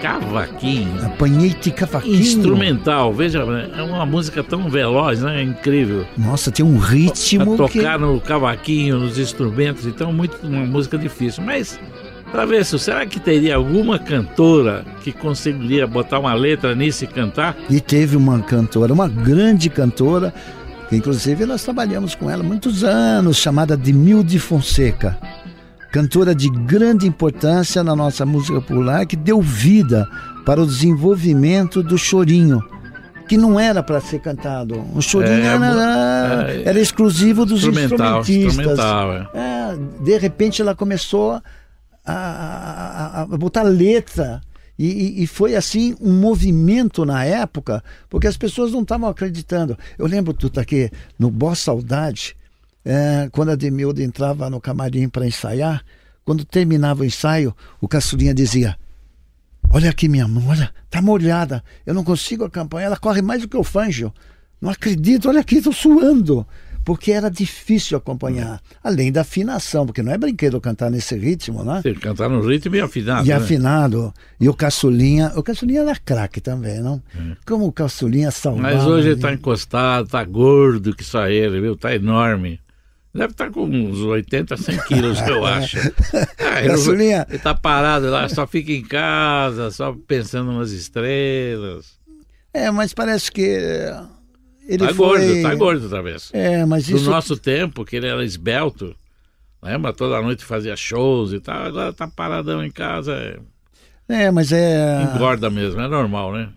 Cavaquinho. Apanhei de cavaquinho. Instrumental, veja, é uma música tão veloz, né? É incrível. Nossa, tem um ritmo. Tocar que... no cavaquinho, nos instrumentos, então muito uma música difícil. Mas, Travesso, será que teria alguma cantora que conseguiria botar uma letra nisso e cantar? E teve uma cantora, uma grande cantora, que inclusive nós trabalhamos com ela muitos anos, chamada Demilde Fonseca cantora de grande importância na nossa música popular, que deu vida para o desenvolvimento do chorinho, que não era para ser cantado. O chorinho é, era, é, era, exclusivo dos instrumental, instrumentistas. Instrumental, é. é. de repente ela começou a, a, a botar letra. E, e, foi assim um movimento na época, porque as pessoas não estavam acreditando. Eu lembro, tu tá aqui, no Boa Saudade, é, quando a Demilda entrava no camarim para ensaiar, quando terminava o ensaio, o caçulinha dizia: Olha aqui minha mão, olha, tá molhada, eu não consigo acompanhar, ela corre mais do que o fanjo. Não acredito, olha aqui, estou suando. Porque era difícil acompanhar. Além da afinação, porque não é brinquedo cantar nesse ritmo, né? Sim, cantar no ritmo e afinado. E né? afinado. E o caçulinha, o caçulinha era craque também, não? É. Como o caçulinha salvava. Mas hoje ele está encostado, está gordo que só ele, viu? Está enorme. Deve estar tá com uns 80, 100 quilos, eu acho. Ah, ele, ele tá parado lá, só fica em casa, só pensando nas estrelas. É, mas parece que ele tá foi... gordo, tá gordo outra vez. É, mas isso... nosso tempo, que ele era esbelto, lembra? Toda noite fazia shows e tal, agora tá paradão em casa. É, é mas é... Engorda mesmo, é normal, né?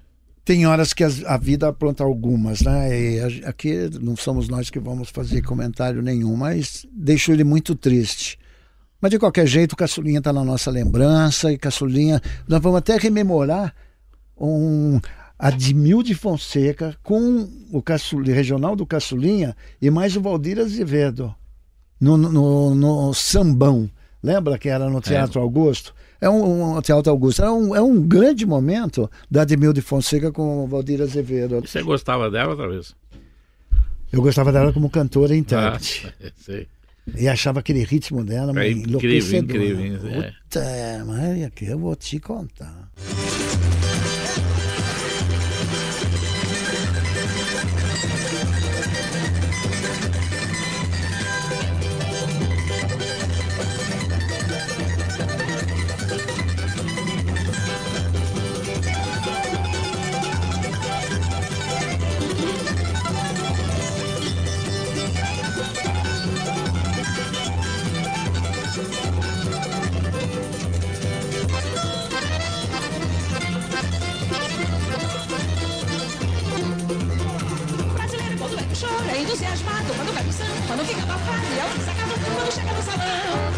Tem horas que a vida apronta algumas, né? E aqui não somos nós que vamos fazer comentário nenhum, mas deixo ele muito triste. Mas de qualquer jeito, o Caçulinha está na nossa lembrança e Caçulinha, nós vamos até rememorar um Admil de Fonseca com o Caçulinha, regional do Caçulinha e mais o Valdir Azevedo no, no, no Sambão. Lembra que era no Teatro é. Augusto? É um, um Teatro Augusto. É um, é um grande momento da Ademil de Fonseca com o Valdir Azevedo. Você gostava dela, talvez? Eu gostava dela como cantora e intérprete. Ah, sei. E achava aquele ritmo dela é incrível, incrível. Puta, é. mas aqui eu vou te contar. entusiasmado quando vai pro samba, quando fica abafado e a luz quando chega no salão.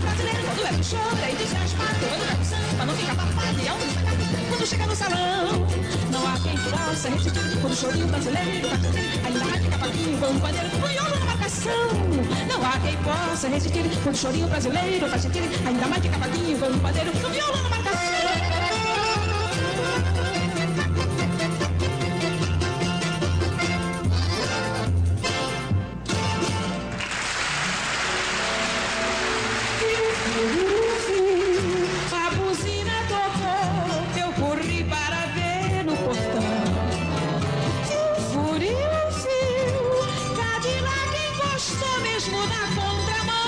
Brasileiro quando é pro choro, é entusiasmado quando vai pro samba, quando fica abafado e a luz quando chega no salão. Não há quem possa resistir quando o chorinho brasileiro vai ainda mais fica papinho, vamos fazer punholo na marcação. Não há quem possa resistir quando o chorinho brasileiro faz sentir ainda mais que com um pandeiro punholo na marcação. mesmo na contramão.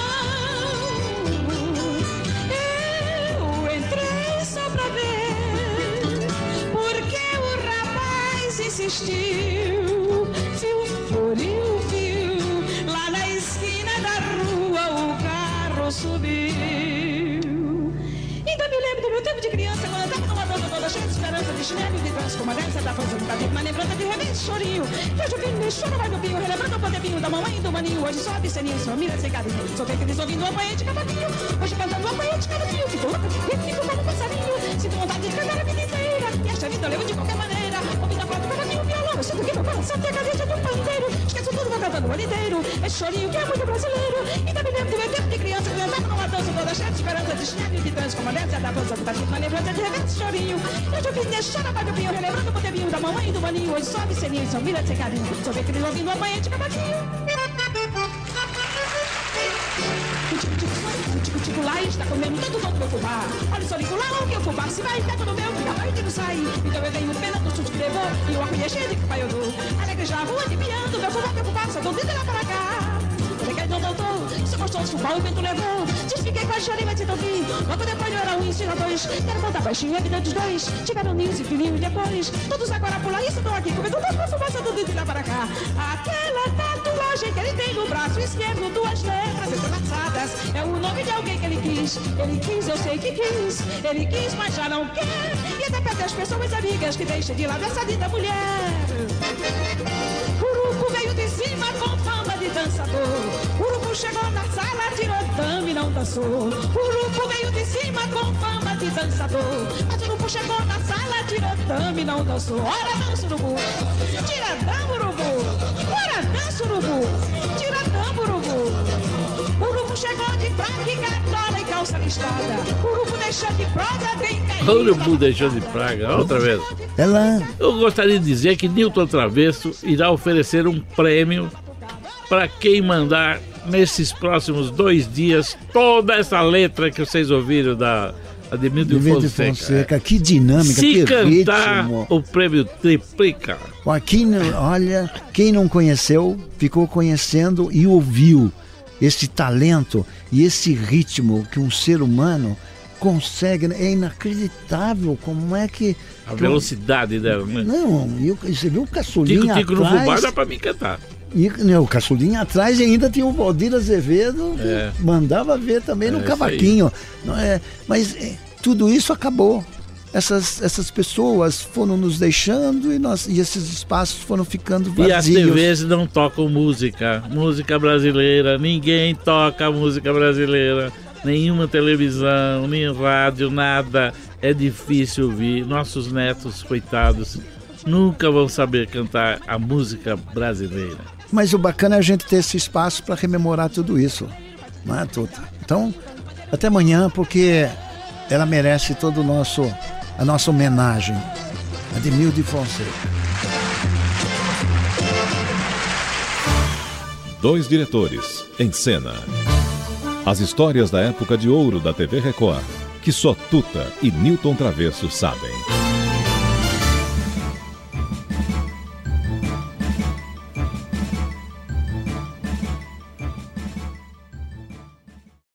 Eu entrei só pra ver, porque o rapaz insistiu. Fio, furiu, fio, lá na esquina da rua o carro subiu. Então Ainda me lembro do meu tempo de criança, quando eu tava de chinelo de trans com uma dança da força do uma lembrança de revés, chorinho. Hoje o filho chora, vai no binho, relembrando o poderbinho da mamãe e do maninho. Hoje sobe ceninho, só mira sem carinho. Só vem feliz ouvindo o apanhê de cavaquinho. Hoje cantando o apanhê de cavaquinho. Fico louca, fico como um passarinho. Sinto vontade de cantar a vida inteira. E esta vida eu levo de qualquer maneira. Eu sinto que meu coração tem a cabeça do pandeiro. Esqueço tudo, vou cantando o ano inteiro. Esse chorinho que é muito brasileiro. Ainda me lembro do meu tempo de criança. Que eu andava numa dança toda cheia de esperança. De chinelo e de trans, como a dança da dança do Brasil. Uma lembrança de revés, chorinho. Eu vim deixar a do pinho, relembrando o poderio da mamãe e do maninho. Hoje sobe ceninho, são mira sem carinho. Só vê que eles ouvindo a manhã de cavaquinho. Lá está comendo todo todo meu fubá. Olha só, o que o fubá se vai, pega no meu, a mãe não sai. Então eu venho pena do chute que levou e o arco cheio de que pai eu dou. Alegre já rua de piando, meu fubá, meu fubá, só do de lá para cá. Peguei não voltou, se gostou de fubá, o vento levou. Desfiquei com a chora e vai te. Logo depois eu era um ensino dois. Quero contar baixinho a vida dos dois. Tiveram ninhos e filhinhos depois. Todos agora por aí estão aqui comendo dois com fumaça do de lá para cá. Aquela que ele tem no braço esquerdo, duas letras entrelaçadas. É o nome de alguém que ele quis. Ele quis, eu sei que quis. Ele quis, mas já não quer. E até pede as pessoas amigas que deixem de lado essa linda mulher. Urubu veio de cima com fama de dançador. Urubu chegou na sala, tirou dame e não dançou. Urubu veio de cima com fama de dançador. Mas Urubu chegou na sala, tirou dame e não dançou. Ora dança, Urubu. Tira dama, Urubu. Dança, Urubu. Tira dama, Urubu. Urubu chegou de fraca e cartola e calça listrada. Urubu deixou de praga, brinca Urubu deixou de praga, outra vez. Ela. Eu gostaria de dizer que Newton Travesso irá oferecer um prêmio para quem mandar nesses próximos dois dias toda essa letra que vocês ouviram da Ademildo Fonseca. Fonseca. Que dinâmica, Se que cantar, ritmo. o prêmio triplica. Aqui, olha, quem não conheceu, ficou conhecendo e ouviu esse talento e esse ritmo que um ser humano consegue. É inacreditável como é que. A velocidade dela, né? Não, e você viu o caçulinha Tico, tico atrás... no fubá dá pra mim cantar. E né, o caçulinha atrás e ainda tinha o Valdir Azevedo, que É. mandava ver também no É, isso cavaquinho. Não é, mas é, tudo isso acabou. Essas, essas pessoas foram nos deixando e, nós, e esses espaços foram ficando E as vazios. TVs não tocam música, música brasileira, ninguém toca música brasileira, nenhuma televisão, nem rádio, nada. É difícil ouvir. Nossos netos, coitados, nunca vão saber cantar a música brasileira. Mas o bacana é a gente ter esse espaço para rememorar tudo isso, não é, Tuta? Então, até amanhã, porque ela merece todo o nosso a nossa homenagem. Ademildo Fonseca. Dois diretores em cena. As histórias da época de ouro da TV Record, que só Tuta e Newton Travesso sabem.